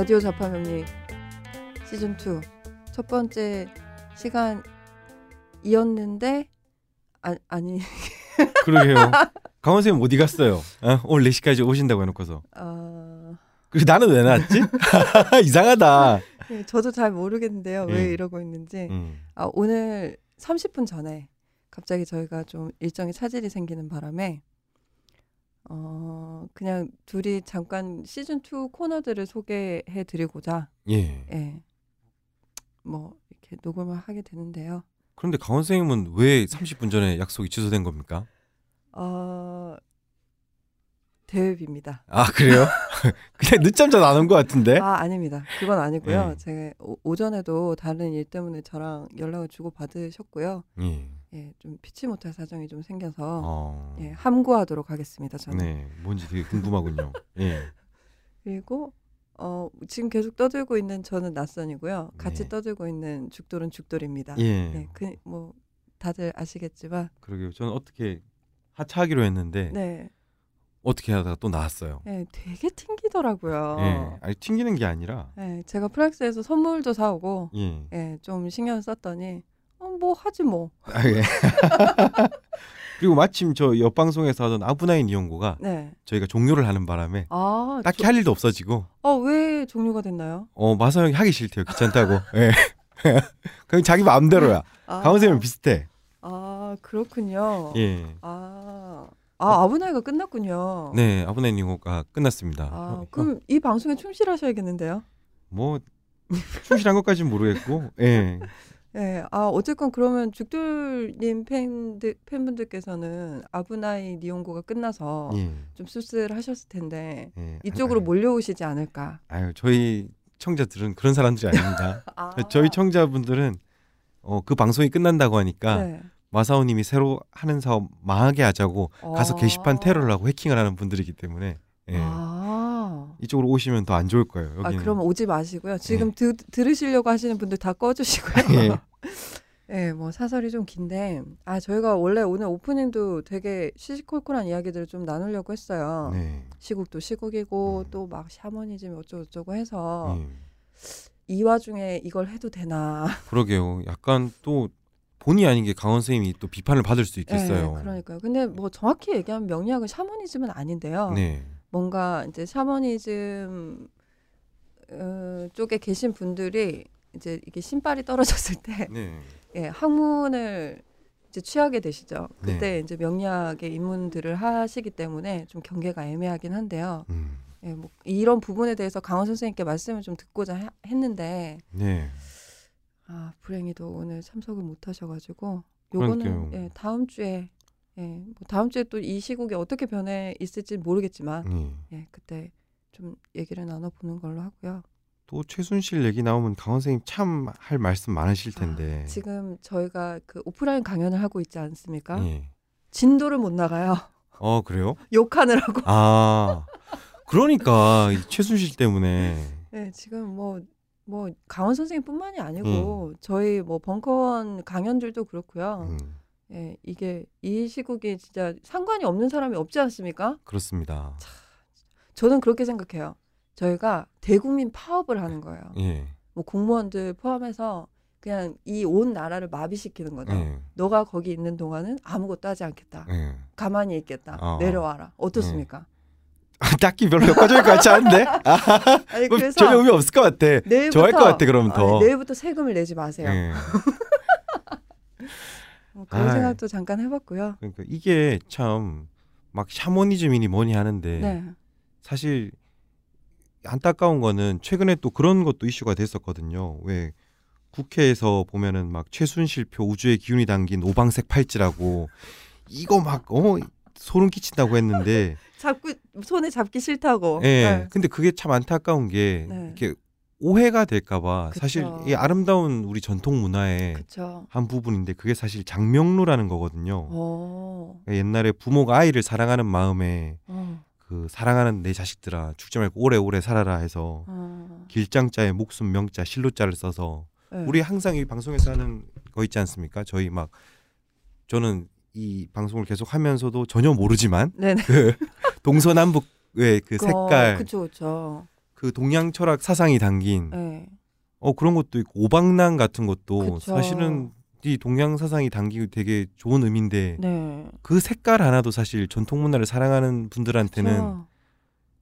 라디오 자파명리 시즌 2 첫 번째 시간이었는데 아, 아니 그러게요. 강원 선생님 어디 갔어요? 어? 오늘 4시까지 오신다고 해놓고서. 어, 그리고 나는 왜 나왔지? 이상하다. 예, 저도 잘 모르겠는데요. 예. 왜 이러고 있는지. 음. 아, 오늘 30분 전에 갑자기 저희가 좀 일정에 차질이 생기는 바람에 어, 그냥 둘이 잠깐 시즌 2 코너들을 소개해 드리고자 예. 예. 뭐 이렇게 녹음을 하게 되는데요. 그런데 강원 선생님은 왜 30분 전에 약속이 취소된 겁니까? 어, 대회비입니다. 아 그래요? 그냥 늦잠 자 나는 것 같은데. 아, 아닙니다. 그건 아니고요. 예. 제가 오, 오전에도 다른 일 때문에 저랑 연락을 주고 받으셨고요. 예. 예, 좀 피치 못할 사정이 좀 생겨서 어. 예, 함구하도록 하겠습니다. 저는. 네. 뭔지 되게 궁금하군요. 예. 그리고 어, 지금 계속 떠들고 있는 저는 낯선이고요. 같이 네. 떠들고 있는 죽돌은 죽돌입니다. 예. 네, 그 뭐 다들 아시겠지만 그러게요. 저는 어떻게 하차하기로 했는데 네. 어떻게 하다가 또 나왔어요. 네, 되게 튕기더라고요. 예. 아니 튕기는 게 아니라. 네, 제가 프랑스에서 선물도 사오고 예. 예, 좀 신경 썼더니 어, 뭐 하지 뭐. 아, 예. 그리고 마침 저 옆 방송에서 하던 아브나인 이용고가 네. 저희가 종료를 하는 바람에 아, 딱히 할 일도 없어지고 어, 왜 종료가 됐나요? 어 마사 형이 하기 싫대요 귀찮다고 예 그냥 자기 마음대로야 아, 강원 선생님 비슷해 아, 그렇군요. 예 아. 아, 아브나이가 끝났군요. 네, 아브나인 이용고가 끝났습니다. 아, 어, 그럼 이 방송에 충실하셔야겠는데요. 뭐 충실한 것까지는 모르겠고, 예, 예, 아 어쨌건 그러면 죽돌님 팬들 팬분들께서는 아브나이 니온고가 끝나서 예, 좀 쓸쓸하셨을 텐데 예. 이쪽으로 아유, 몰려오시지 않을까. 아유, 저희 청자들은 그런 사람들이 아닙니다. 아, 저희 청자분들은 어, 그 방송이 끝난다고 하니까 네. 마사오님이 새로 하는 사업 망하게 하자고 가서 아. 게시판 테러를 하고 해킹을 하는 분들이기 때문에 예. 아. 이쪽으로 오시면 더 안 좋을 거예요. 아, 여기는. 그럼 오지 마시고요. 지금 드, 들으시려고 하시는 분들 다 꺼주시고요. 예. 예, 뭐 사설이 좀 긴데, 아 저희가 원래 오늘 오프닝도 되게 시시콜콜한 이야기들을 좀 나누려고 했어요. 네. 시국도 시국이고 음. 또막 샤머니즘 어쩌고저쩌고 해서 예. 이 와중에 이걸 해도 되나? 그러게요. 약간 또 본의 아닌 게 강원 선생님이 또 비판을 받을 수 있겠어요. 예, 그러니까요. 근데 뭐 정확히 얘기하면 명리학은 샤머니즘은 아닌데요. 네. 뭔가 이제 샤머니즘 어, 쪽에 계신 분들이 이제 이게 신발이 떨어졌을 때 네. 예, 학문을 이제 취하게 되시죠. 그때 네. 이제 명리학의 입문들을 하시기 때문에 좀 경계가 애매하긴 한데요. 음. 예, 뭐 이런 부분에 대해서 강원 선생님께 말씀을 좀 듣고자 하- 했는데 네. 아 불행히도 오늘 참석을 못 하셔가지고. 요거는 예, 다음 주에 예, 뭐 다음 주에 또 이 시국이 어떻게 변해 있을지 모르겠지만 네. 예, 그때 좀 얘기를 나눠보는 걸로 하고요. 또 최순실 얘기 나오면 강원 선생님 참 할 말씀 많으실 텐데. 아, 지금 저희가 그 오프라인 강연을 하고 있지 않습니까? 예. 진도를 못 나가요. 어 그래요? 욕하느라고. 아 그러니까 이 최순실 때문에. 네, 지금 뭐, 뭐, 강원 선생님뿐만이 아니고, 음. 저희 뭐, 벙커원 강연들도 그렇고요. 음, 예, 이게, 이 시국이 진짜 상관이 없는 사람이 없지 않습니까? 그렇습니다. 저는 그렇게 생각해요. 저희가 대국민 파업을 하는 거예요. 예. 뭐, 공무원들 포함해서 그냥 이 온 나라를 마비시키는 거죠. 예. 너가 거기 있는 동안은 아무것도 하지 않겠다. 예. 가만히 있겠다. 어. 내려와라. 어떻습니까? 딱히 별로 효과적일 것 같지 않은데? 아, 아니, 뭐 그래서 전혀 의미 없을 것 같아. 내일부터 좋아할 것 같아, 그러면 더. 아니, 내일부터 세금을 내지 마세요. 예. 뭐 그런 아이. 생각도 잠깐 해봤고요. 그러니까 이게 참 막 샤머니즘이니 뭐니 하는데 네. 사실 안타까운 거는 최근에 또 그런 것도 이슈가 됐었거든요. 왜 국회에서 보면은 막 최순실 표 우주의 기운이 담긴 오방색 팔찌라고 이거 막 어 소름 끼친다고 했는데 잡고 손에 잡기 싫다고. 예. 네. 근데 그게 참 안타까운 게 네. 이렇게 오해가 될까봐 그쵸. 사실 이 아름다운 우리 전통 문화의 그렇죠. 한 부분인데 그게 사실 장명루라는 거거든요. 어. 그러니까 옛날에 부모가 아이를 사랑하는 마음에 어. 그 사랑하는 내 자식들아 죽지 말고 오래오래 살아라 해서 어. 길장자에 목숨 명자 실로자를 써서 네. 우리 항상 이 방송에서 하는 거 있지 않습니까? 저희 막 저는 이 방송을 계속 하면서도 전혀 모르지만 네네. 그 동서남북의 그 색깔 그쵸 그쵸. 그 동양 철학 사상이 담긴 예. 어 그런 것도 있고 오방랑 같은 것도 그쵸. 사실은 이 동양 사상이 담기고 되게 좋은 의미인데 네. 그 색깔 하나도 사실 전통 문화를 사랑하는 분들한테는 그쵸.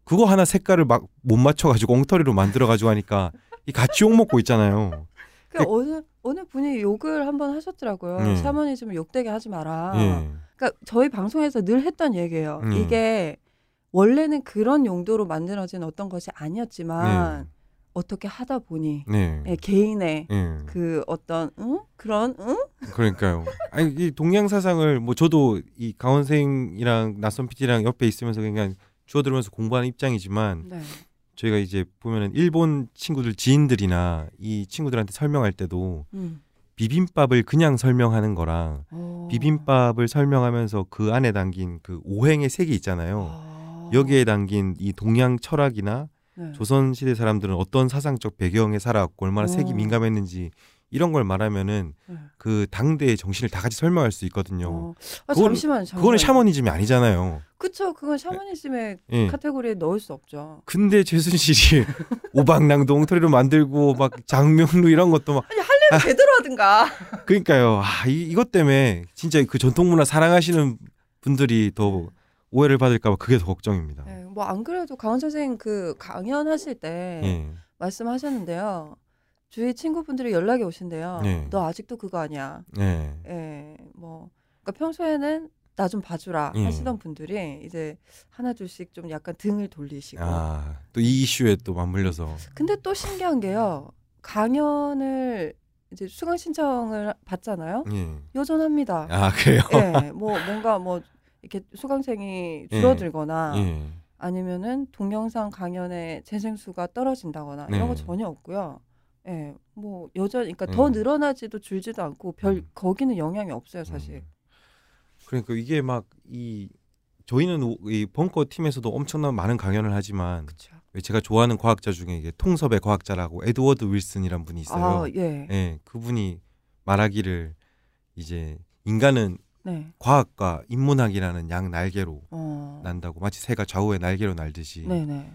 그거 하나 색깔을 막 못 맞춰가지고 엉터리로 만들어가지고 하니까 이 같이 욕 먹고 있잖아요. 그 어느 어느 분이 욕을 한번 하셨더라고요. 네. 샤머니즘을 욕되게 하지 마라. 예. 그러니까 저희 방송에서 늘 했던 얘기예요. 음. 이게 원래는 그런 용도로 만들어진 어떤 것이 아니었지만 네. 어떻게 하다 보니 네. 예, 개인의 예. 그 어떤 응? 그런 응? 그러니까요. 아니 이 동양 사상을 뭐 저도 이 강원생이랑 낯선 PD랑 옆에 있으면서 그냥 주워 들으면서 공부하는 입장이지만 네. 저희가 이제 보면은 일본 친구들 지인들이나 이 친구들한테 설명할 때도 음. 비빔밥을 그냥 설명하는 거랑 어. 비빔밥을 설명하면서 그 안에 담긴 그 오행의 색이 있잖아요. 아. 여기에 담긴 이 동양 철학이나 네. 조선 시대 사람들은 어떤 사상적 배경에 살아왔고 얼마나 색이 어. 민감했는지 이런 걸 말하면은 네. 그 당대의 정신을 다 같이 설명할 수 있거든요. 어. 아, 그거는- 잠시만, 잠시만. 그거는 샤머니즘이 아니잖아요. 그쵸, 그건 샤머니즘의 예. 카테고리에 넣을 수 없죠. 근데 최순실이 오방랑도 엉터리로 만들고 막 장명루 이런 것도 막 아니 할래면 제대로 하든가. 그러니까요. 아, 이, 이것 때문에 진짜 그 전통 문화 사랑하시는 분들이 더 오해를 받을까 봐 그게 더 걱정입니다. 네, 뭐안 그래도 강원 선생 그 강연하실 때 예. 말씀하셨는데요. 주위 친구분들이 연락이 오신대요. 네. 너 아직도 그거 아니야. 예. 예, 뭐 그러니까 평소에는 나 좀 봐주라 예. 하시던 분들이 이제 하나 둘씩 좀 약간 등을 돌리시고. 아, 또 이 이슈에 또 맞물려서 근데 또 신기한 게요. 강연을 이제 수강 신청을 받잖아요. 예. 여전합니다. 아, 그래요. 예, 뭐 뭔가 뭐 이렇게 수강생이 줄어들거나 예. 아니면은 동영상 강연의 재생 수가 떨어진다거나 네. 이런 거 전혀 없고요. 예, 뭐 여전히 그러니까 더 음. 늘어나지도 줄지도 않고 별 음. 거기는 영향이 없어요, 사실. 음. 그러니까 이게 막 이 저희는 오- 이 벙커 팀에서도 엄청난 많은 강연을 하지만 그렇죠. 제가 좋아하는 과학자 중에 이게 통섭의 과학자라고 에드워드 윌슨이란 분이 있어요. 아, 예. 예, 그분이 말하기를 이제 인간은 네. 과학과 인문학이라는 양 날개로 어. 난다고 마치 새가 좌우에 날개로 날듯이 네, 네.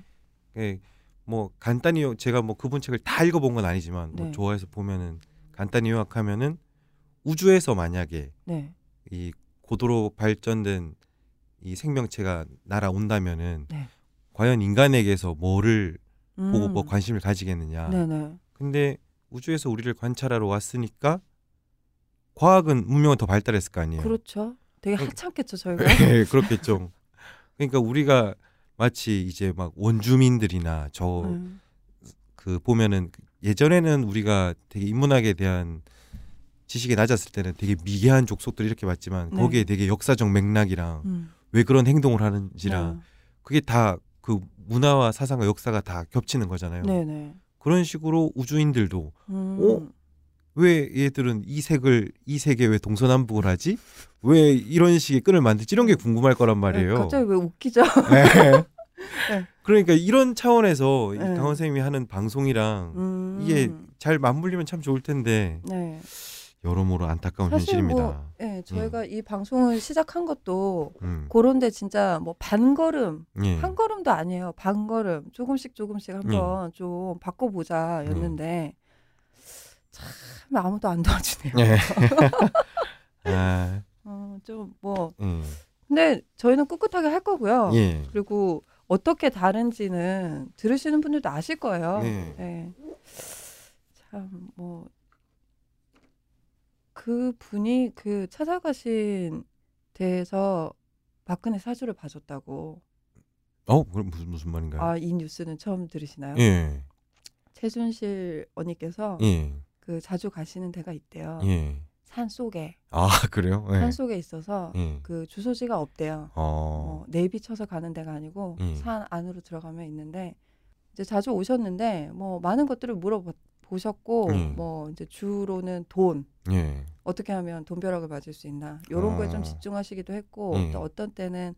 예, 뭐 간단히 요- 제가 뭐 그분 책을 다 읽어본 건 아니지만 뭐 네. 좋아해서 보면은 간단히 요약하면은 우주에서 만약에 네. 이 고도로 발전된 이 생명체가 날아온다면은 네. 과연 인간에게서 뭐를 음. 보고 뭐 관심을 가지겠느냐. 네, 네. 근데 우주에서 우리를 관찰하러 왔으니까 과학은 문명은 더 발달했을 거 아니에요. 그렇죠. 되게 그- 하찮겠죠, 저희가. 예, 그렇겠죠. 그러니까 우리가 마치 이제 막 원주민들이나 저그 음. 보면은 예전에는 우리가 되게 인문학에 대한 지식이 낮았을 때는 되게 미개한 족속들 이렇게 봤지만 네. 거기에 되게 역사적 맥락이랑 음. 왜 그런 행동을 하는지랑 네. 그게 다 그 문화와 사상과 역사가 다 겹치는 거잖아요. 네, 네. 그런 식으로 우주인들도 음. 어? 왜 얘들은 이 색을 이 색에 왜 동서남북을 하지? 왜 이런 식의 끈을 만들지? 이런 게 궁금할 거란 말이에요. 네, 갑자기 왜 웃기죠? 네. 네. 그러니까 이런 차원에서 이 네. 강원 선생님이 하는 방송이랑 음. 이게 잘 맞물리면 참 좋을 텐데 네. 여러모로 안타까운 현실입니다. 뭐, 예, 저희가 이 방송을 시작한 것도 음. 그런데 진짜 뭐 반걸음, 예. 한 걸음도 아니에요. 반걸음, 조금씩 조금씩 한번 좀 바꿔보자였는데 참 아무도 안 도와주네요. 예. 아, 어, 좀 뭐, 예. 근데 저희는 꿋꿋하게 할 거고요. 예. 그리고 어떻게 다른지는 들으시는 분들도 아실 거예요. 네. 예. 참, 뭐, 그 분이 그 찾아가신 데에서 박근혜 사주를 봐줬다고. 어, 그럼 무슨 무슨 말인가요? 아, 이 뉴스는 처음 들으시나요? 예. 최준실 언니께서 예. 그 자주 가시는 데가 있대요. 예. 산 속에, 아, 그래요? 예. 산 속에 있어서 예. 그 주소지가 없대요. 어. 어, 내비 쳐서 가는 데가 아니고 음. 산 안으로 들어가면 있는데 이제 자주 오셨는데 뭐 많은 것들을 물어보셨고 음. 뭐 이제 주로는 돈 예. 어떻게 하면 돈벼락을 맞을 수 있나 이런 거에 좀 어. 집중하시기도 했고 음. 또 어떤 때는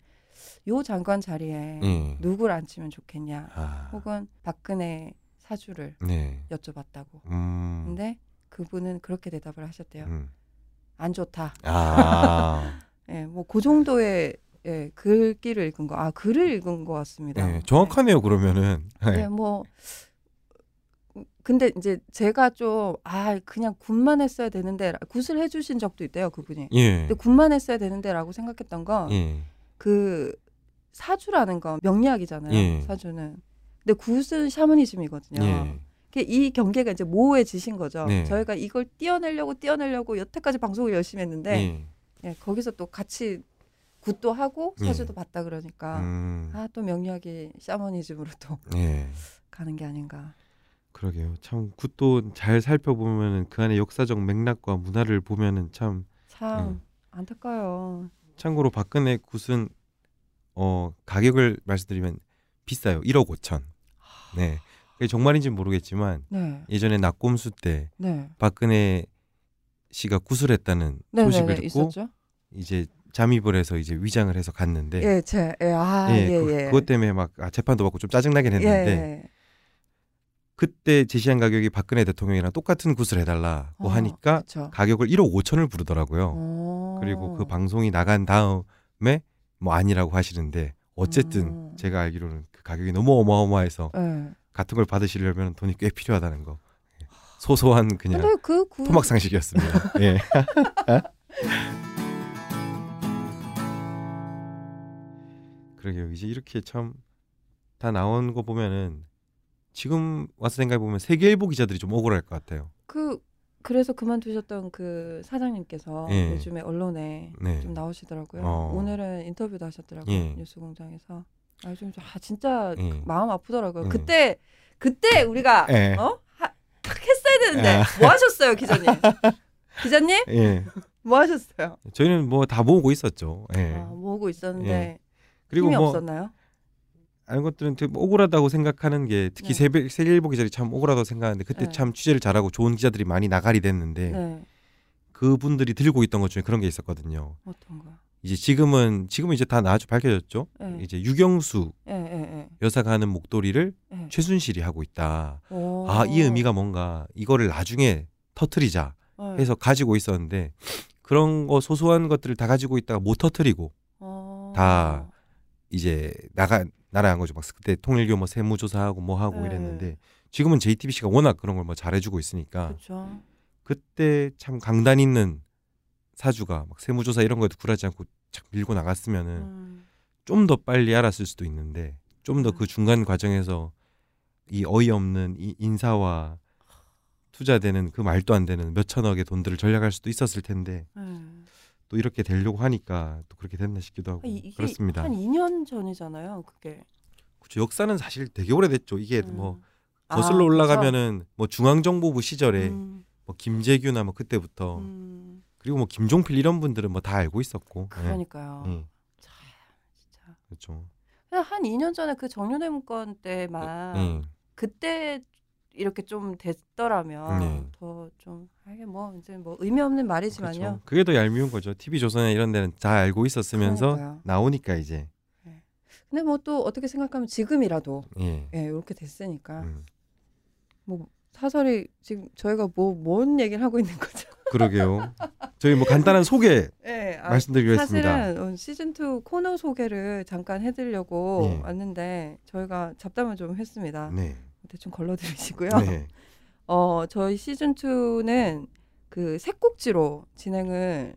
요 장관 자리에 예. 누구를 앉히면 좋겠냐 아. 혹은 박근혜 사주를 네. 여쭤봤다고 음. 근데 그분은 그렇게 대답을 하셨대요 음. 안 좋다 아. 예, 뭐그 정도의 예, 글귀를 읽은 거. 아, 글을 읽은 것 같습니다. 네, 정확하네요. 그러면은. 네, 네. 네, 뭐 근데 이제 제가 좀 아, 그냥 굿만 했어야 되는데 굿을 해 주신 적도 있대요, 그분이. 예. 근데 굿만 했어야 되는데라고 생각했던 건 예. 그 사주라는 건 명리학이잖아요. 예. 사주는. 근데 굿은 샤머니즘이거든요. 예. 그이 경계가 이제 모호해지신 거죠. 네. 저희가 이걸 띄어내려고 띄어내려고 여태까지 방송을 열심히 했는데 예. 예, 거기서 또 같이 굿도 하고 예. 사주도 봤다 그러니까 음. 아또 명리학이 샤머니즘으로 또 예. 가는 게 아닌가. 그러게요. 참 굿도 잘 살펴보면은 그 안에 역사적 맥락과 문화를 보면은 참 참 음. 안타까워요. 참고로 박근혜 굿은 어 가격을 말씀드리면 비싸요. 1억 5천. 네. 그게 정말인지 는 모르겠지만 네, 예전에 낙곰수 때 네, 박근혜 씨가 구술했다는 네, 소식을 네, 듣고 있었죠. 이제 잠입을 해서 이제 위장을 해서 갔는데 예, 제, 예, 아, 예, 예, 그, 예. 그것 때문에 막 아, 재판도 받고 좀 짜증나긴 예, 했는데 예. 그때 제시한 가격이 박근혜 대통령이랑 똑같은 굿을 해달라고 어, 하니까 그쵸. 가격을 1억 5천을 부르더라고요. 어. 그리고 그 방송이 나간 다음에 뭐 아니라고 하시는데 어쨌든 음. 제가 알기로는 그 가격이 너무 어마어마해서 예. 같은 걸 받으시려면 돈이 꽤 필요하다는 거. 예. 소소한 그냥 그 굿, 토막 상식이었습니다. 예. 그러게요. 이제 이렇게 참 다 나온 거 보면은 지금 와서 생각해 보면 세계일보 기자들이 좀 억울할 것 같아요. 그 그래서 그만두셨던 그 사장님께서 예. 요즘에 언론에 네. 좀 나오시더라고요. 어. 오늘은 인터뷰도 하셨더라고요. 예. 뉴스공장에서. 아, 좀, 아 진짜 예. 마음 아프더라고요. 예. 그때 그때 우리가 예. 어? 하, 딱 했어야 되는데 아. 뭐 하셨어요, 기자님? 기자님? 예. 뭐 하셨어요? 저희는 뭐 다 모으고 있었죠. 예. 아, 모으고 있었는데 예. 그리고 힘이 뭐 없었나요? 다른 것들은 되게 억울하다고 생각하는 게 특히 네. 세계, 세계일보 기자들이 참 억울하다고 생각하는데 그때 네. 참 취재를 잘하고 좋은 기자들이 많이 나가리 됐는데 네. 그분들이 들고 있던 것 중에 그런 게 있었거든요. 어떤 거요? 이제 지금은 지금은 이제 다 아주 밝혀졌죠. 예. 이제 유경수 예, 예, 여사가 하는 목도리를 예. 예. 최순실이 하고 있다. 오. 아이 의미가 뭔가 이거를 나중에 터트리자 예. 해서 가지고 있었는데 그런 거 소소한 것들을 다 가지고 있다가 못 터트리고 어. 다 이제 나가 나라한 거죠. 막 그때 통일교 뭐 세무조사하고 뭐 하고 네. 이랬는데 지금은 JTBC가 워낙 그런 걸 뭐 잘해주고 있으니까 그렇죠. 그때 참 강단 있는 사주가 막 세무조사 이런 거에도 굴하지 않고 착 밀고 나갔으면은 음. 좀더 빨리 알았을 수도 있는데 좀 더그 음. 중간 과정에서 이 어이없는 이 인사와 투자되는 그 말도 안 되는 몇 천억의 돈들을 전략할 수도 있었을 텐데 예. 또 이렇게 되려고 하니까 또 그렇게 됐나 싶기도 하고 아, 이- 그렇습니다. 한 2년 전이잖아요. 그게. 그쵸, 역사는 사실 되게 오래됐죠. 이게 음. 뭐 아, 거슬러 그쵸? 올라가면은 뭐 중앙정보부 시절에 음, 뭐 김재규나 뭐 그때부터 음, 그리고 뭐 김종필 이런 분들은 뭐 다 알고 있었고 예. 그러니까요. 예, 참, 진짜. 그렇죠. 한 2년 전에 그 정윤회 문건 때만 예. 그때 이렇게 좀 됐더라면 네. 더좀 이게 뭐 이제 뭐 의미 없는 말이지만요. 그렇죠. 그게 더 얄미운 거죠. TV 조선이나 이런 데는 다 알고 있었으면서 그러니까요. 나오니까 이제 근데 뭐 또 어떻게 생각하면 지금이라도 예. 예, 이렇게 됐으니까 음. 뭐 사설이 지금 저희가 뭐 뭔 얘기를 하고 있는 거죠? 그러게요. 저희 뭐 간단한 소개 예, 아, 말씀드리겠습니다. 사실은 어, 시즌 2 코너 소개를 잠깐 해드리려고 네. 왔는데 저희가 잡담을 좀 했습니다. 네. 대충 걸러드리시고요. 네. 어 저희 시즌 2는 그 색곡지로 진행을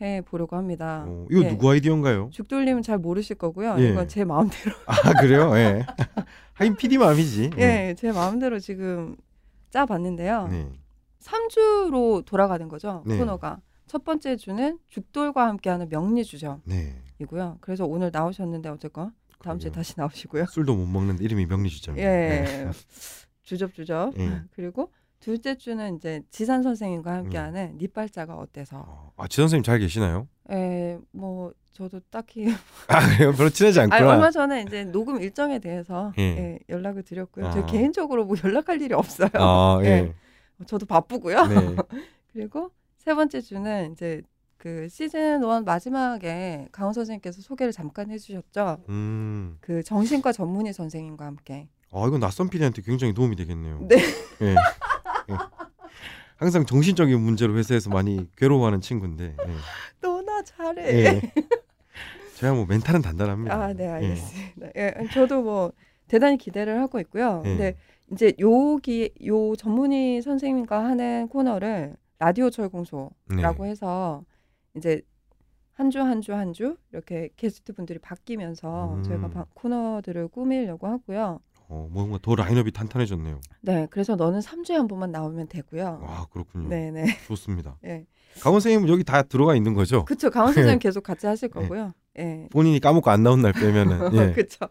해 보려고 합니다. 어, 이거 예. 누구 아이디어인가요? 죽돌님은 잘 모르실 거고요. 예. 이건 제 마음대로 아 그래요? 예. 하긴 PD 마음이지. 예, 제 마음대로 지금 짜봤는데요. 네. 3주로 돌아가는 거죠 네. 코너가. 첫 번째 주는 죽돌과 함께하는 명리주점이고요. 네. 그래서 오늘 나오셨는데 어쨌건 다음 주에. 다시 나오시고요. 술도 못 먹는데 이름이 명리주점. 예, 주접주접. 예. 그리고 둘째 주는 이제 지산 선생님과 함께하는 니빨자가 어때서. 어, 아 지선 선생님 잘 계시나요? 예, 뭐 저도 딱히 아 그래요? 별로 친하지 아니, 않구나. 얼마 전에 이제 녹음 일정에 대해서 예. 예, 연락을 드렸고요. 저 아. 개인적으로 뭐 연락할 일이 없어요. 아 예. 예. 저도 바쁘고요. 네. 그리고 세 번째 주는 이제 그 시즌 원 마지막에 강원 선생님께서 소개를 잠깐 해주셨죠. 음. 그 정신과 전문의 선생님과 함께. 아 이건 낯선 PD한테 굉장히 도움이 되겠네요. 네. 예. 예. 항상 정신적인 문제로 회사에서 많이 괴로워하는 친구인데. 예. 너나 잘해. 예. 제가 뭐 멘탈은 단단합니다. 아, 네, 알겠습니다. 예, 저도 뭐 대단히 기대를 하고 있고요. 예. 근데 이제 요기 요 전문의 선생님과 하는 코너를 라디오 철공소라고 네. 해서 이제 한 주 한 주 한 주 이렇게 게스트 분들이 바뀌면서 음. 저희가 바- 코너들을 꾸미려고 하고요. 어, 뭔가 더 라인업이 탄탄해졌네요. 네, 그래서 너는 3주에 한 번만 나오면 되고요. 와 그렇군요. 네, 네. 좋습니다. 예. 강원 선생님은 여기 다 들어가 있는 거죠? 그쵸. 강원 선생님 계속 같이 하실 거고요. 예. 본인이 까먹고 안 나온 날 빼면은 예. 그쵸.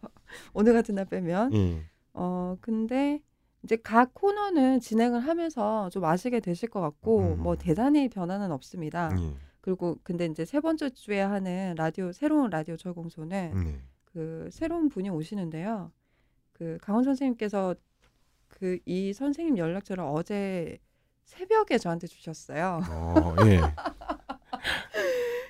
오늘 같은 날 빼면. 예. 어, 근데 이제 각 코너는 진행을 하면서 좀 아시게 되실 것 같고, 음. 뭐 대단히 변화는 없습니다. 예. 그리고 근데 이제 세 번째 주에 하는 라디오, 새로운 라디오 철공소는 네. 그 새로운 분이 오시는데요. 그 강원 선생님께서 그 이 선생님 연락처를 어제 새벽에 저한테 주셨어요. 어, 예.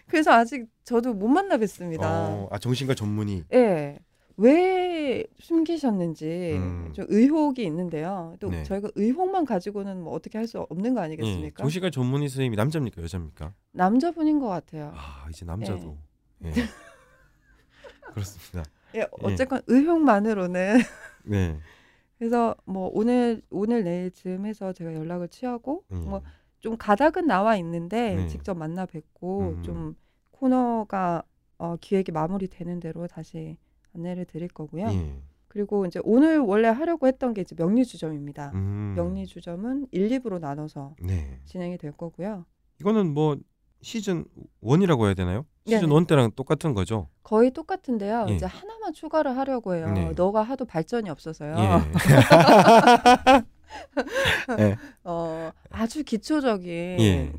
그래서 아직 저도 못 만나 뵀습니다. 어, 아 정신과 전문의. 예. 왜 숨기셨는지 음. 좀 의혹이 있는데요. 또 네. 저희가 의혹만 가지고는 뭐 어떻게 할 수 없는 거 예. 아니겠습니까? 정신과 전문의 선생님이 남자입니까 여자입니까? 남자분인 것 같아요. 아 이제 남자도. 예. 그렇습니다. 예, 어쨌건 의혹만으로는 네. 그래서 뭐 오늘 오늘 내일 즈음 해서 제가 연락을 취하고 예. 뭐좀 가닥은 나와 있는데 네. 직접 만나 뵙고 음. 좀 코너가 어, 기획이 마무리되는 대로 다시 안내를 드릴 거고요. 예. 그리고 이제 오늘 원래 하려고 했던 게 이제 명리주점입니다. 음. 명리주점은 1, 2부로 나눠서 네. 진행이 될 거고요. 이거는 뭐 시즌 1이라고 해야 되나요? 시즌. 1 때랑 똑같은 거죠? 거의 똑같은데요. 예. 이제 하나만 추가를 하려고 해요. 네. 너가 하도 발전이 없어서요. 예. 어, 아주 기초적인 예.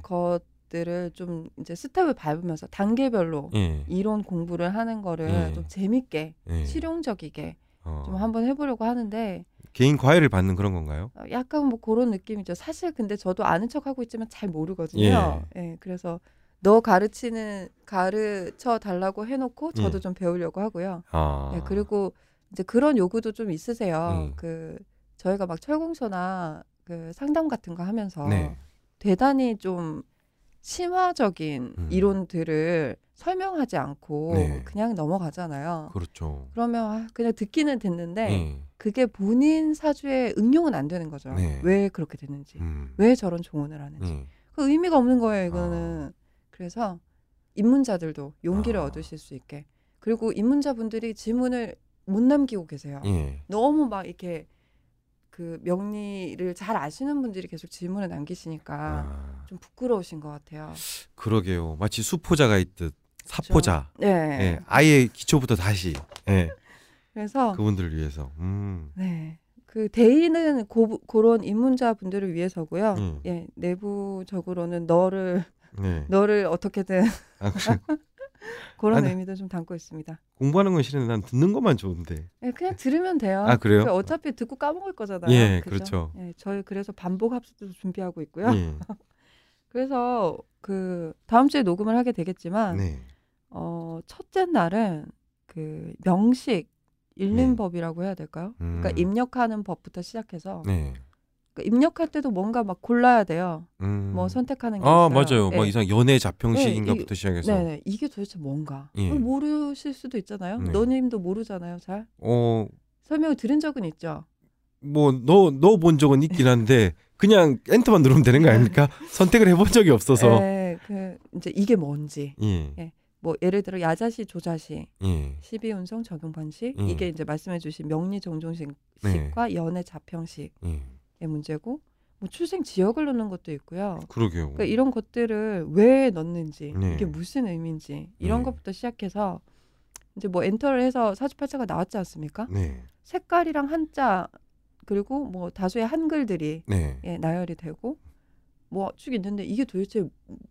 것들을 좀 이제 스텝을 밟으면서 단계별로 예. 이론 공부를 하는 거를 예. 좀 재밌게 예. 실용적이게 어. 좀 한번 해보려고 하는데 개인 과외를 받는 그런 건가요? 어, 약간 뭐 그런 느낌이죠. 사실 근데 저도 아는 척 하고 있지만 잘 모르거든요. 예, 그래서 너 가르치는 가르쳐 달라고 해놓고 저도 예. 좀 배우려고 하고요. 아. 예, 그리고 이제 그런 요구도 좀 있으세요. 음. 그 저희가 막 철공소나 그 상담 같은 거 하면서 네. 대단히 좀 심화적인 음. 이론들을 설명하지 않고 네. 그냥 넘어가잖아요. 그렇죠. 그러면 아, 그냥 듣기는 듣는데 예. 그게 본인 사주에 응용은 안 되는 거죠. 네. 왜 그렇게 됐는지, 음. 왜 저런 조언을 하는지. 예. 그 의미가 없는 거예요, 이거는. 그래서 입문자들도 용기를 아. 얻으실 수 있게. 그리고 입문자분들이 질문을 못 남기고 계세요. 예. 너무 막 이렇게 그 명리를 잘 아시는 분들이 계속 질문을 남기시니까 아. 좀 부끄러우신 것 같아요. 그러게요. 마치 수포자가 있듯 사포자. 네. 예. 아예 기초부터 다시. 예. 그래서 그분들을 위해서. 음. 네. 그 대의는 고, 그런 입문자 분들을 위해서고요. 음. 예, 내부적으로는 너를 네. 너를 어떻게든 아, 그- 그런. 의미도 좀 담고 있습니다. 공부하는 건 싫은데 난 듣는 것만 좋은데. 예, 그냥 들으면 돼요. 아, 그래요? 그 어차피 듣고 까먹을 거잖아요. 예, 그죠? 그렇죠. 예, 저희 그래서 반복 합수도 준비하고 있고요. 예. 그래서 그 다음 주에 녹음을 하게 되겠지만 네. 어, 첫째 날은 그 명식 읽는 네. 법이라고 해야 될까요? 그러니까 음. 입력하는 법부터 시작해서 네. 그러니까 입력할 때도 뭔가 막 골라야 돼요. 음. 뭐 선택하는 게 아, 있어요. 맞아요. 예. 막 이상 연애 자평식인가부터 네, 시작해서. 네네 이게 도대체 뭔가 예. 모르실 수도 있잖아요. 네. 너님도 모르잖아요. 잘 어, 설명을 들은 적은 있죠. 뭐너너본 적은 있긴 한데 그냥 엔터만 누르면 되는 거 아닙니까? 선택을 해본 적이 없어서. 네, 그 이제 이게 뭔지 예. 뭐 예를 들어 야자시 조자시 예. 12운성 적용 반식 음. 이게 이제 말씀해주신 명리 정종식과 네. 연애 자평식의 예. 문제고 뭐 출생 지역을 넣는 것도 있고요. 그러게요. 그러니까 이런 것들을 왜 넣는지 네. 이게 무슨 의미인지 이런 네. 것부터 시작해서 이제 뭐 엔터를 해서 사주팔자가 나왔지 않습니까? 네. 색깔이랑 한자 그리고 뭐 다수의 한글들이 네. 예, 나열이 되고 뭐쭉 있는데 이게 도대체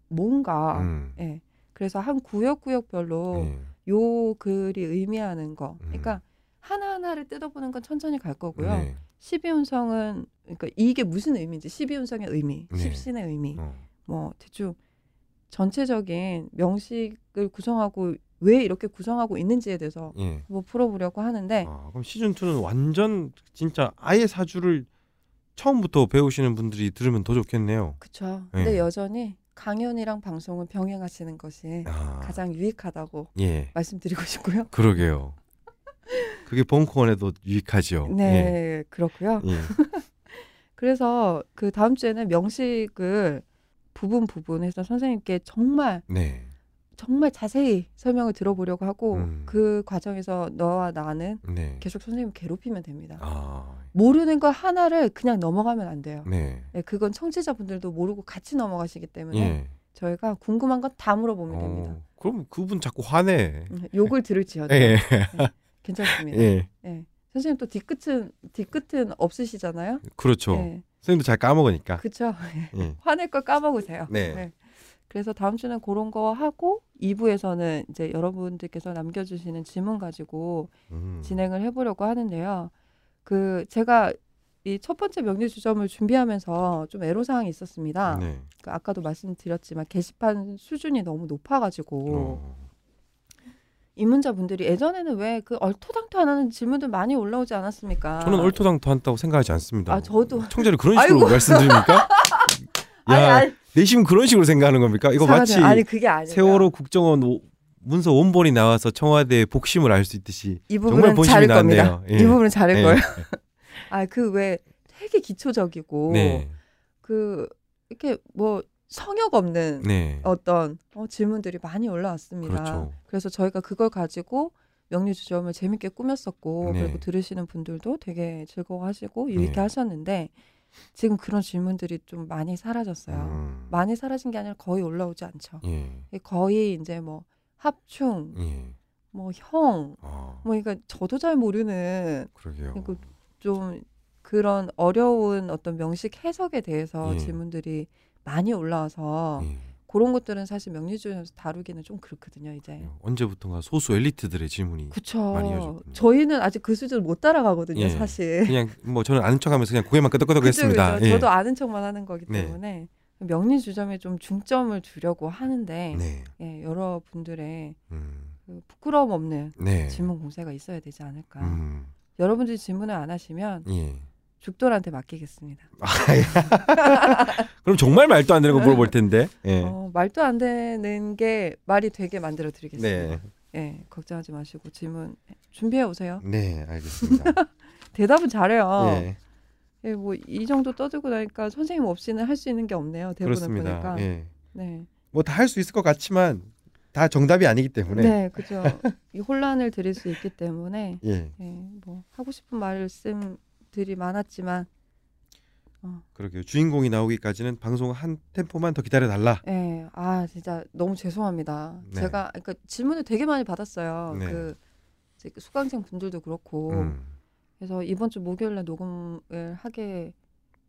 뭔가 음. 예. 그래서 한 구역 구역별로 예. 요 글이 의미하는 거. 음. 그러니까 하나하나를 뜯어보는 건 천천히 갈 거고요. 네. 12운성은 그러니까 이게 무슨 의미인지 12운성의 의미, 네. 십신의 의미. 어. 뭐 대충 전체적인 명식을 구성하고 왜 이렇게 구성하고 있는지에 대해서 예. 뭐 풀어보려고 하는데 아, 그럼 시즌 2는 완전 진짜 아예 사주를 처음부터 배우시는 분들이 들으면 더 좋겠네요. 그쵸. 네. 근데 여전히 강연이랑 방송은 병행하시는 것이 아, 가장 유익하다고 예. 말씀드리고 싶고요. 그러게요. 그게 벙커원에도 유익하죠. 네, 그렇고요. 예. 예. 그래서 그 다음 주에는 명식을 부분 부분해서 선생님께 정말 네. 정말 자세히 설명을 들어보려고 하고 음. 그 과정에서 너와 나는 네. 계속 선생님 괴롭히면 됩니다. 아, 모르는 거 하나를 그냥 넘어가면 안 돼요. 네. 네, 그건 청취자분들도 모르고 같이 넘어가시기 때문에 예. 저희가 궁금한 건 다 물어보면 됩니다. 어, 그럼 그분 자꾸 화내. 음, 욕을 들을지어도 예. 괜찮습니다. 예. 예. 선생님 또 뒤끝은 뒤끝은 없으시잖아요. 그렇죠. 예. 선생님도 잘 까먹으니까. 그렇죠. 예. 화낼 걸 까먹으세요. 네. 그래서 다음 주는 그런 거 하고 2부에서는 이제 여러분들께서 남겨주시는 질문 가지고 음. 진행을 해보려고 하는데요. 그 제가 이 첫 번째 명리 주점을 준비하면서 좀 애로 사항이 있었습니다. 네. 그 아까도 말씀드렸지만 게시판 수준이 너무 높아가지고 어. 입문자분들이 예전에는 왜 그 얼토당토 안 하는 질문들 많이 올라오지 않았습니까? 저는 얼토당토한다고 생각하지 않습니다. 아 저도 청자를 그런 식으로 아이고. 말씀드립니까? 아니 야, 아니 내심 그런 식으로 생각하는 겁니까? 이거 마치. 아니. 세월호 국정원 오- 문서 원본이 나와서 청와대 복심을 알 수 있듯이 이 부분은 자를 겁니다. 예. 이 부분은 자를 예. 거예요. 아그 왜 되게 기초적이고 네. 그 이렇게 뭐 성역 없는 네. 어떤 어, 질문들이 많이 올라왔습니다. 그렇죠. 그래서 저희가 그걸 가지고 명리 주점을 재밌게 꾸몄었고 네. 그리고 들으시는 분들도 되게 즐거워하시고 유익해 네. 하셨는데 지금 그런 질문들이 좀 많이 사라졌어요. 음. 많이 사라진 게 아니라 거의 올라오지 않죠. 예. 거의 이제 뭐 합충, 예. 뭐 형, 아, 뭐 그러니까 저도 잘 모르는 그러게요. 그좀 그런 어려운 어떤 명식 해석에 대해서 예. 질문들이 많이 올라와서 예. 그런 것들은 사실 명리주에서 다루기는 좀 그렇거든요, 이제. 언제부턴가 소수 엘리트들의 질문이 그쵸. 많이 이어졌군요. 저희는 아직 그 수준을 못 따라가거든요, 예. 사실. 그냥 뭐 저는 아는 척하면서 그냥 고개만 끄덕끄덕했습니다. 예. 저도 아는 척만 하는 거기 네. 때문에 명리주점에 좀 중점을 두려고 하는데 네. 예, 여러분들의 음. 그 부끄러움 없는 네. 질문 공세가 있어야 되지 않을까. 음. 여러분들이 질문을 안 하시면 예. 죽돌한테 맡기겠습니다. 그럼 정말 말도 안 되는 거 물어볼 텐데. 예. 어, 말도 안 되는 게 말이 되게 만들어 드리겠습니다. 네. 예, 걱정하지 마시고 질문 준비해 오세요. 네, 알겠습니다. 대답은 잘해요. 예. 예, 뭐 이 정도 떠들고 나니까 선생님 없이는 할 수 있는 게 없네요. 대본을 그렇습니다. 보니까. 예. 네. 뭐 다 할 수 있을 것 같지만 다 정답이 아니기 때문에. 네, 그죠. 이 혼란을 드릴 수 있기 때문에 예. 예, 뭐 하고 싶은 말씀 들이 많았지만 그러게요. 주인공이 나오기까지는 방송 한 템포만 더 기다려 달라. 예, 아 진짜 너무 죄송합니다. 네. 제가 그러니까 질문을 되게 많이 받았어요. 네. 그그 수강생 분들도 그렇고 음. 그래서 이번 주 목요일에 녹음을 하게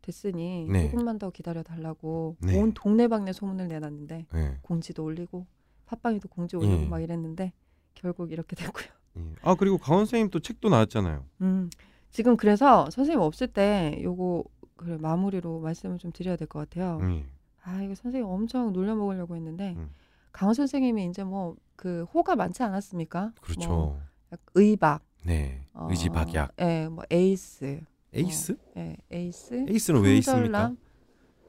됐으니 네. 조금만 더 기다려 달라고 네. 온 동네방네 소문을 내놨는데 예. 공지도 올리고 팟빵에도 공지 올리고 예. 막 이랬는데 결국 이렇게 됐고요. 예. 아 그리고 강원 선생님 또 책도 나왔잖아요. 음, 지금 그래서 선생님 없을 때 요거 그래 마무리로 말씀을 좀 드려야 될 것 같아요. 예. 아 이거 선생님 엄청 놀려 먹으려고 했는데 음. 강원 선생님이 이제 뭐 그 호가 많지 않았습니까? 그렇죠. 뭐 약- 의박, 네. 어, 의지박약. 예, 뭐 에이스, 에이스? 예, 에이스, 에이스는 왜 있습니까?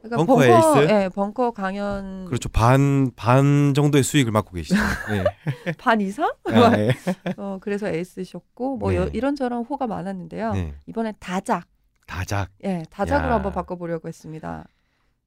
그러니까 벙커 벙커, 에이스? 예, 벙커 강연 그렇죠. 반 반 정도의 수익을 맡고 계시죠. 예. 반 이상? 아, 예. 어, 그래서 에이스셨고 뭐 네. 여- 이런저런 호가 많았는데요. 네. 이번엔 다작, 다작. 예, 다작으로 야. 한번 바꿔보려고 했습니다.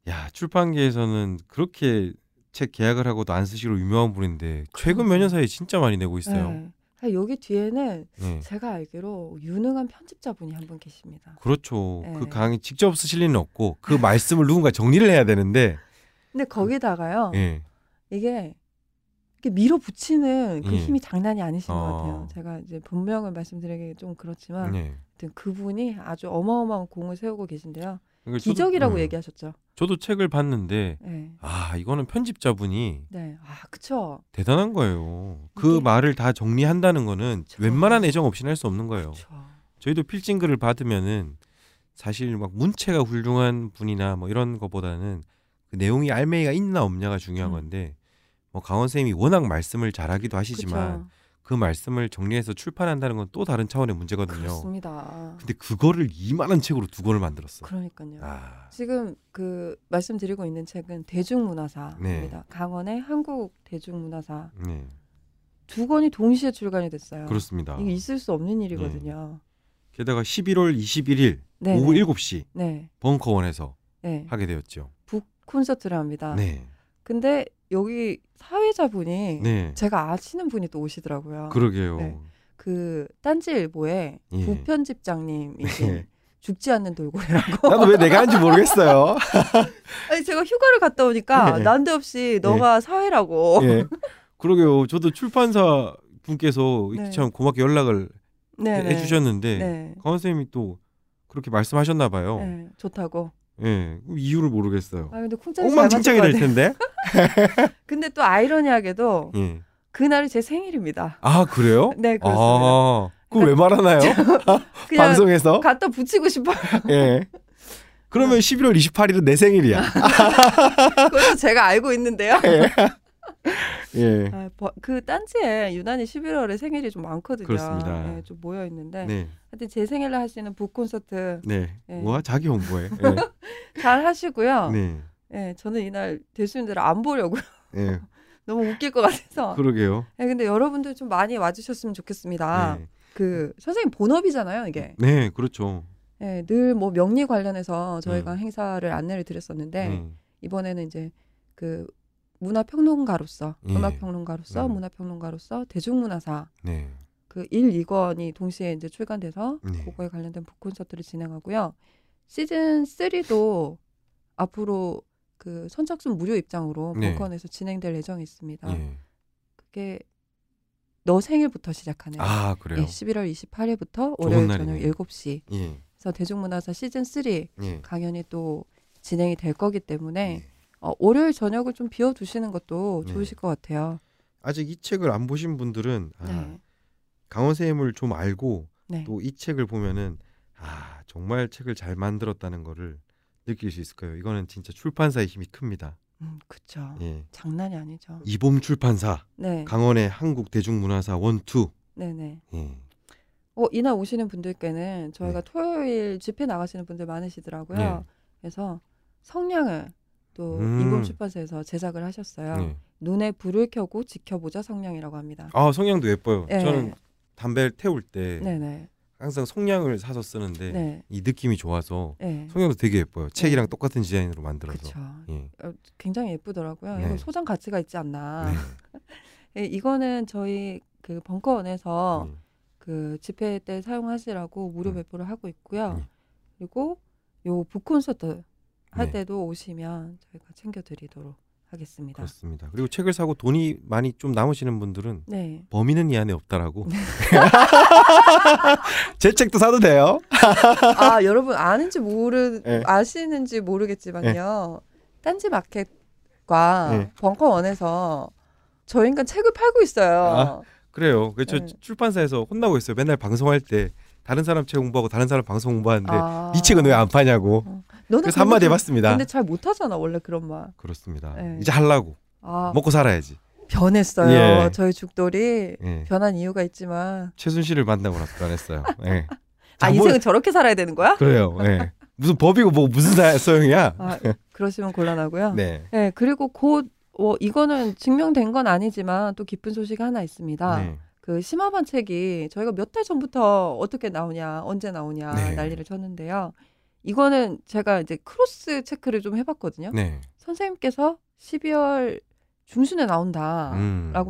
야 출판계에서는 그렇게 책 계약을 하고도 안 쓰시기로 유명한 분인데 최근 몇 년 사이에 진짜 많이 내고 있어요. 예. 아, 여기 뒤에는 예. 제가 알기로 유능한 편집자분이 한 분 계십니다. 그렇죠. 네. 그 강의 직접 쓰실 리는 없고 그 말씀을 누군가 정리를 해야 되는데 근데 거기다가요, 예. 이게 이렇게 밀어붙이는 그 예. 힘이 장난이 아니신 것 어. 같아요. 제가 이제 본명을 말씀드리기 좀 그렇지만 예. 하여튼 그분이 아주 어마어마한 공을 세우고 계신데요. 그러니까 저도- 기적이라고 음, 얘기하셨죠. 저도 책을 봤는데 네, 아 이거는 편집자분이 네, 아 그쵸. 대단한 거예요. 그 이게- 말을 다 정리한다는 거는 그쵸. 웬만한 애정 없이는 할 수 없는 거예요. 그쵸. 저희도 필진 글을 받으면은 사실 막 문체가 훌륭한 분이나 뭐 이런 거보다는 그 내용이 알맹이가 있나 없냐가 중요한 음. 건데 뭐 강원 쌤이 워낙 말씀을 잘하기도 하시지만 그쵸. 그 말씀을 정리해서 출판한다는 건 또 다른 차원의 문제거든요. 그렇습니다. 근데 그거를 이만한 책으로 두 권을 만들었어. 그러니까요. 아, 지금 그 말씀드리고 있는 책은 대중문화사입니다. 네. 강원의 한국 대중문화사 네, 두 권이 동시에 출간이 됐어요. 그렇습니다. 이게 있을 수 없는 일이거든요. 게다가 11월 21일 네. 오후 네. 7시 네. 벙커원에서 네. 하게 되었죠. 북 콘서트를 합니다. 네, 근데 여기 사회자분이 네, 제가 아시는 분이 또 오시더라고요. 그러게요. 네. 그 딴지일보의 예. 부편집장님이신 네. 죽지 않는 돌고래라고. 나도 왜 내가 하는지 모르겠어요. 아니 제가 휴가를 갔다 오니까 예. 난데없이 너가 사회라고. 예, 그러게요. 저도 출판사 분께서 네. 참 고맙게 연락을 네, 네. 해주셨는데 네. 강원 선생님이 또 그렇게 말씀하셨나 봐요. 네, 좋다고. 예, 이유를 모르겠어요. 아 근데 쿵짝이 잘 엉망진창이 될. 텐데. 근데 또 아이러니하게도 예. 그날이 제 생일입니다. 아 그래요? 네 그렇습니다. 아, 그거 왜 말하나요? 방송에서? 갖다 붙이고 싶어요. 예. 그러면 11월 28일은 내 생일이야. 그것도 제가 알고 있는데요. 예. 아, 버- 그 딴지에 유난히 11월에 생일이 좀 많거든요. 그렇습니다. 예, 좀 모여 있는데. 네. 하여튼 제 생일날 하시는 북 콘서트 네. 예. 뭐야? 자기 홍보해. 잘 하시고요. 예. 네. 예, 저는 이날 대수님들을 안 보려고요. 예. 너무 웃길 것 같아서. 그러게요. 예, 근데 여러분들 좀 많이 와주셨으면 좋겠습니다. 네. 그 선생님 본업이잖아요, 이게. 네, 그렇죠. 예, 늘 뭐 명리 관련해서 저희가 음. 행사를 안내를 드렸었는데 네. 이번에는 이제 그 문화평론가로서, 예. 음악평론가로서, 음. 문화평론가로서, 대중문화사 네. 그 1, 2권이 동시에 이제 출간돼서 네. 그거에 관련된 북 콘서트를 진행하고요. 시즌 3도 앞으로 그 선착순 무료 입장으로 네. 벙커원에서 진행될 예정이 있습니다. 예. 그게 너 생일부터 시작하네요. 아, 그래요. 예, 11월 28일부터 좋은 월요일 저녁 날이네요. 7시. 예. 그래서 대중문화사 시즌 3 예. 강연이 또 진행이 될 거기 때문에 네. 어, 월요일 저녁을 좀 비워 두시는 것도 네. 좋으실 것 같아요. 아직 이 책을 안 보신 분들은 아, 네. 강원 선생님을 좀 알고 네. 또이 책을 보면은 아 정말 책을 잘 만들었다는 거를 느낄 수 있을 거예요. 이거는 진짜 출판사의 힘이 큽니다. 음, 그쵸. 예. 장난이 아니죠. 이봄 출판사 네. 강원의 한국 대중문화사 원투. 네네. 예. 어, 이날 오시는 분들께는 저희가 네. 토요일 집회 나가시는 분들 많으시더라고요. 네. 그래서 성냥을 또 음. 이범 출판사에서 제작을 하셨어요. 네. 눈에 불을 켜고 지켜보자 성냥이라고 합니다. 아 성냥도 예뻐요. 네. 저는 담배를 태울 때 네네. 항상 성냥을 사서 쓰는데 네. 이 느낌이 좋아서 네. 성냥도 되게 예뻐요. 책이랑 똑같은 디자인으로 만들어서. 예. 어, 굉장히 예쁘더라고요. 네. 이거 소장 가치가 있지 않나. 네. 예, 이거는 저희 그 벙커원에서 예. 그 집회 때 사용하시라고 무료 음. 배포를 하고 있고요. 네. 그리고 요 북콘서트 할 네. 때도 오시면 저희가 챙겨드리도록 하겠습니다. 그렇습니다. 그리고 책을 사고 돈이 많이 좀 남으시는 분들은 네. 범인은 이 안에 없다라고. 제 책도 사도 돼요. 아 여러분 아는지 모르 네. 아시는지 모르겠지만요. 딴지 마켓과 네. 벙커원에서 저희가 책을 팔고 있어요. 아, 그래요. 그저 네. 출판사에서 혼나고 있어요. 맨날 방송할 때 다른 사람 책 홍보하고 다른 사람 방송 홍보하는데 아. 네 책은 왜 안 파냐고. 너는 그래서 한마디 해봤습니다. 근데 잘 못하잖아 원래 그런 말. 그렇습니다. 네. 이제 하려고 아 먹고 살아야지. 변했어요. 예. 저희 죽돌이 예. 변한 이유가 있지만 최순실을 만나고 나서 변했어요. 예. 아 인생은 저렇게 살아야 되는 거야? 그래요. 예. 무슨 법이고 뭐 무슨 사- 소용이야. 아 그러시면 곤란하고요. 네. 네. 그리고 곧 어, 이거는 증명된 건 아니지만 또 기쁜 소식이 하나 있습니다. 네. 그 심화반 책이 저희가 몇 달 전부터 어떻게 나오냐, 언제 나오냐 네. 난리를 쳤는데요. 이거는 제가 이제 크로스 체크를 좀 해봤거든요. 네. 선생님께서 12월 중순에 나온다라고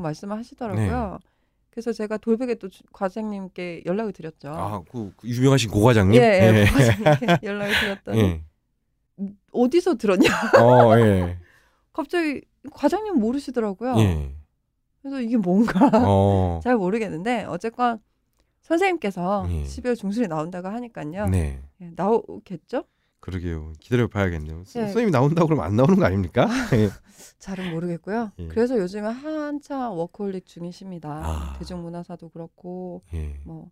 음. 말씀을 하시더라고요. 그래서 제가 돌베개 또 주- 과장님께 연락을 드렸죠. 아, 그, 그 유명하신 고 과장님. 예, 예, 예. 과장님께 연락을 드렸더니 예. 어디서 들었냐? 어, 예. 갑자기 과장님 모르시더라고요. 예. 그래서 이게 뭔가 어. 잘 모르겠는데 어쨌건 선생님께서 예. 12월 중순에 나온다고 하니까요. 네. 예, 나오겠죠? 그러게요. 기다려 봐야겠네요. 스- 예. 선생님이 나온다고 그러면 안 나오는 거 아닙니까? 예. 잘은 모르겠고요. 예. 그래서 요즘에 한참 워커홀릭 중이십니다. 아. 대중문화사도 그렇고 예. 뭐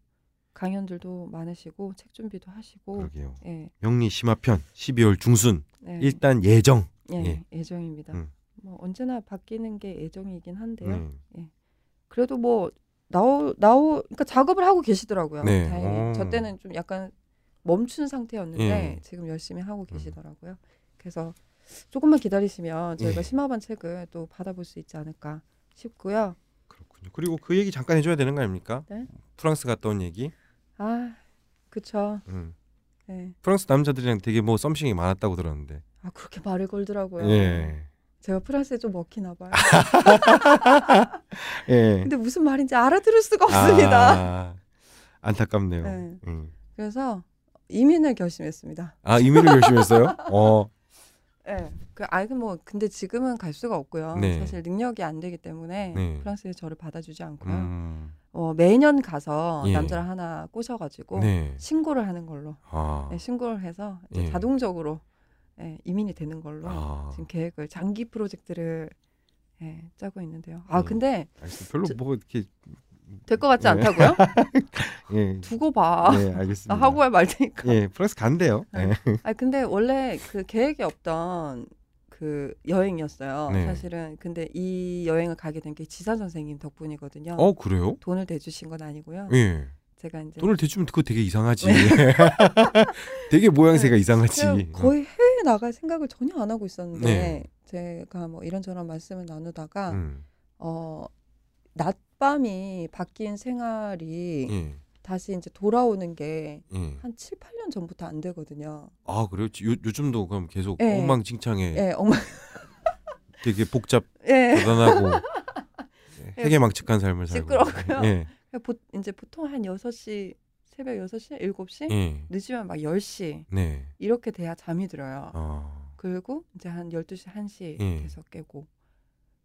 강연들도 많으시고 책 준비도 하시고 그러게요. 예, 명리 심화편 12월 중순 네. 일단 예정. 예, 예. 예정입니다. 음. 뭐 언제나 바뀌는 게 예정이긴 한데요. 네. 그래도 뭐 나오 나오 그러니까 작업을 하고 계시더라고요. 네. 다행히 어. 저 때는 좀 약간 멈춘 상태였는데 예. 지금 열심히 하고 계시더라고요. 그래서 조금만 기다리시면 저희가 예. 심화반 책을 또 받아볼 수 있지 않을까 싶고요. 그렇군요. 그리고 그 얘기 잠깐 해줘야 되는 거 아닙니까? 네. 프랑스 갔다 온 얘기. 아, 그쵸. 음. 네. 프랑스 남자들이랑 되게 뭐 썸씽이 많았다고 들었는데. 아 그렇게 말을 걸더라고요. 예. 제가 프랑스에 좀 먹히나 봐요. 예. 근데 무슨 말인지 알아들을 수가 없습니다. 아, 안타깝네요. 네. 음. 그래서 이민을 결심했습니다. 아 이민을 열심히 했어요? 어. 네. 그 아이 뭐 근데 지금은 갈 수가 없고요. 네. 사실 능력이 안 되기 때문에 네. 프랑스에 저를 받아주지 않고요. 음. 어, 매년 가서 예. 남자를 하나 꼬셔가지고 네. 신고를 하는 걸로 아. 네, 신고를 해서 이제 예. 자동적으로 예, 이민이 되는 걸로 아. 지금 계획을 장기 프로젝트를 예, 짜고 있는데요. 아 음. 근데 알겠습니다. 별로 저- 뭐 이렇게 될 것 같지 네. 않다고요? 예. 두고 봐. 예, 나 알겠습니다. 하고 말 테니까. 예, 프랑스 간대요. 네. 예. 아 근데 원래 그 계획이 없던 그 여행이었어요. 네. 사실은 근데 이 여행을 가게 된 게 지사 선생님 덕분이거든요. 어, 그래요? 돈을 대주신 건 아니고요. 예. 제가 이제 돈을 대주면 그거 되게 이상하지. 되게 모양새가 제가 이상하지. 거의 해외 나갈 생각을 전혀 안 하고 있었는데 네. 제가 뭐 이런저런 말씀을 나누다가 음. 어 낮밤이 바뀐 생활이 예. 다시 이제 돌아오는 게 예. 한 7, 8년 전부터 안 되거든요. 아, 그래요? 요, 요즘도 그럼 계속 예. 엉망진창에 예, 엄마 되게 복잡 예. 대단하고 예. 해괴망측한 삶을 살고 시끄럽고요. 예. 보, 이제 보통 한 6시 새벽 6시, 7시 예. 늦으면 막 10시 네. 이렇게 돼야 잠이 들어요. 어. 그리고 이제 한 12시, 1시 예. 돼서 깨고.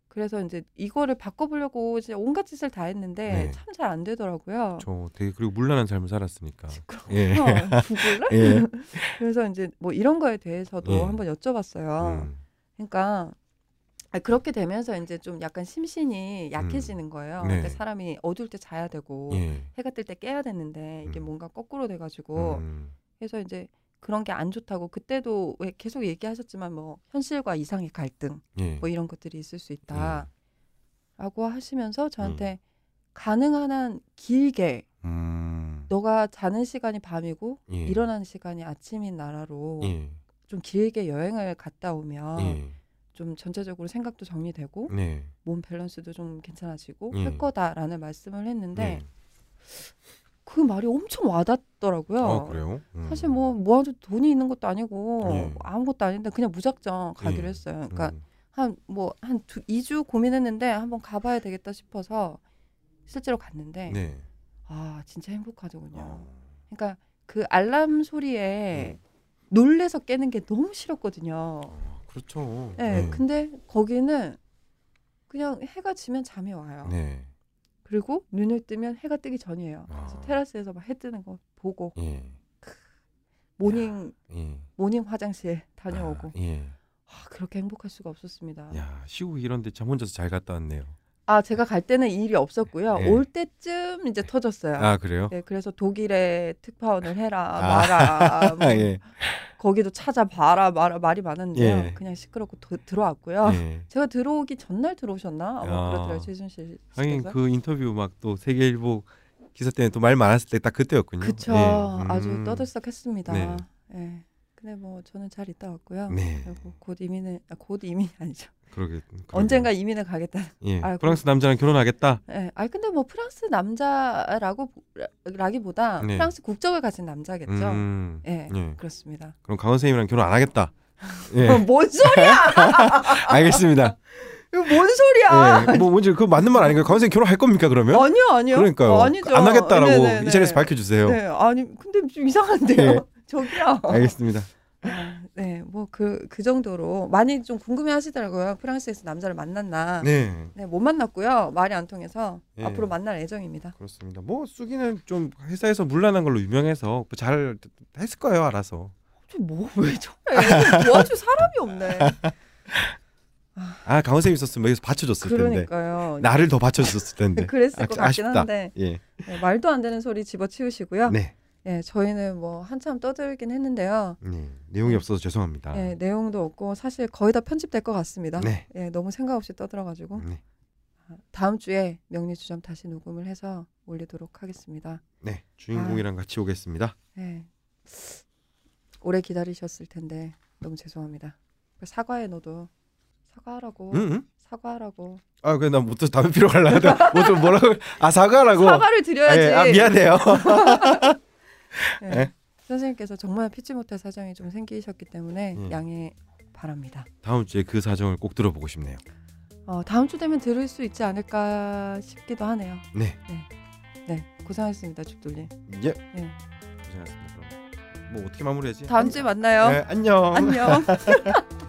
그래서 이제 이거를 바꿔보려고 이제 온갖 짓을 다 했는데 네. 참잘 안 되더라고요. 저 되게 그리고 물란한 삶을 살았으니까. 예. 죽을래? 예. 그래서 이제 뭐 이런 거에 대해서도 예. 한번 여쭤봤어요. 음. 그러니까 아, 그렇게 되면서 이제 좀 약간 심신이 약해지는 거예요. 네. 그러니까 사람이 어두울 때 자야 되고 예. 해가 뜰 때 깨야 되는데 이게 음. 뭔가 거꾸로 돼가지고 음. 그래서 이제 그런 게 안 좋다고 그때도 왜 계속 얘기하셨지만 뭐 현실과 이상의 갈등 예. 뭐 이런 것들이 있을 수 있다라고 하시면서 저한테 가능한 한 길게 음. 너가 자는 시간이 밤이고 예. 일어나는 시간이 아침인 나라로 예. 좀 길게 여행을 갔다 오면 예. 좀 전체적으로 생각도 정리되고 네. 몸 밸런스도 좀 괜찮아지고 예. 할 거다라는 말씀을 했는데 네. 그 말이 엄청 와닿더라고요. 아? 음. 사실 뭐 모아도 돈이 있는 것도 아니고 예. 아무것도 아닌데 그냥 무작정 가기로 예. 했어요. 그러니까 음. 한뭐한두 2주 고민했는데 한번 가봐야 되겠다 싶어서 실제로 갔는데 네. 아 진짜 행복하더군요. 어. 그러니까 그 알람 소리에 놀래서 깨는 게 너무 싫었거든요. 어, 그렇죠. 네, 근데 거기는 그냥 해가 지면 잠이 와요. 네. 그리고 눈을 뜨면 해가 뜨기 전이에요. 그래서 아. 테라스에서 막 해 뜨는 거 보고 예. morning 예. morning 화장실 다녀오고 아, 예. 아, 그렇게 행복할 수가 없었습니다. 야, 시국 이런데 참 혼자서 잘 갔다 왔네요. 아 제가 갈 때는 이 일이 없었고요. 예. 올 때쯤 이제 터졌어요. 아, 그래요? 네, 그래서 독일에 특파원을 해라 아. 마라 뭐 예. 거기도 찾아봐라 마라 말이 많았는데요. 예. 그냥 시끄럽고 도- 들어왔고요. 예. 제가 들어오기 전날 들어오셨나? 아마 아. 그러더라고요 최순실 하긴 씨께서. 그 인터뷰 막 또 세계일보 기사 때문에 또 말 많았을 때 딱 그때였군요. 그쵸. 예. 음. 아주 떠들썩했습니다. 네. 예. 근데 뭐 저는 잘 있다 왔고요. 네. 그리고 곧 이민을 아, 곧 이민이 아니죠. 그러게. 그러게요. 언젠가 이민을 가겠다. 예. 아이고. 프랑스 남자랑 결혼하겠다. 예. 아니 근데 뭐 프랑스 남자라고 라기보다 네. 프랑스 국적을 가진 남자겠죠. 음. 예. 예. 그렇습니다. 그럼 강원 선생님이랑 결혼 안 하겠다. 예. 어, 뭔 소리야? 알겠습니다. 이거 뭔 소리야? 예. 뭐 뭔지 그 맞는 말 아닌가요? 강원 선생님 결혼할 겁니까 그러면? 아니요, 아니요. 그러니까요. 어, 아니죠. 안 하겠다라고 네네네. 이 자리에서 밝혀주세요. 네, 아니 근데 좀 이상한데요. 예. 저기요. 알겠습니다. 아, 네, 뭐그그 정도로 많이 좀 궁금해하시더라고요. 프랑스에서 남자를 만났나? 네. 네. 못 만났고요. 말이 안 통해서 예. 앞으로 만날 예정입니다. 그렇습니다. 뭐 쑥이는 좀 회사에서 물란한 걸로 유명해서 뭐 잘 했을 거예요, 알아서. 뭐왜 저래? 도와줄 사람이 없네. 아, 강원 선생님 있었으면 여기서 받쳐줬을 텐데. 그러니까요. 나를 더 받쳐줬을 텐데. 그랬을 아, 것 같긴 아쉽다. 한데 예. 네, 말도 안 되는 소리 집어치우시고요. 네. 예, 저희는 뭐 한참 떠들긴 했는데요. 네. 내용이 없어서 죄송합니다. 예, 내용도 없고 사실 거의 다 편집될 것 같습니다. 네. 예, 너무 생각 없이 떠들어가지고 네. 아, 다음 주에 명리주점 다시 녹음을 해서 올리도록 하겠습니다. 네, 주인공이랑 같이 오겠습니다. 네. 오래 기다리셨을 텐데 너무 죄송합니다. 그 사과해 너도 사과하라고 응? 응? 사과하라고 아, 그래 나못 담배 피러 갈라는데 뭐좀 뭐라고? 아 사과라고. 사과를 드려야지. 예, 아 미안해요. 네. 네. 선생님께서 정말 피치 못할 사정이 좀 생기셨기 때문에 예. 양해 바랍니다. 다음 주에 그 사정을 꼭 들어보고 싶네요. 어, 다음 주 되면 들을 수 있지 않을까 싶기도 하네요. 네, 네, 고생하셨습니다, 죽돌님. 예, 네. 고생하셨습니다. 그럼 뭐 어떻게 마무리하지? 다음 주에 만나요. 네, 안녕. 안녕.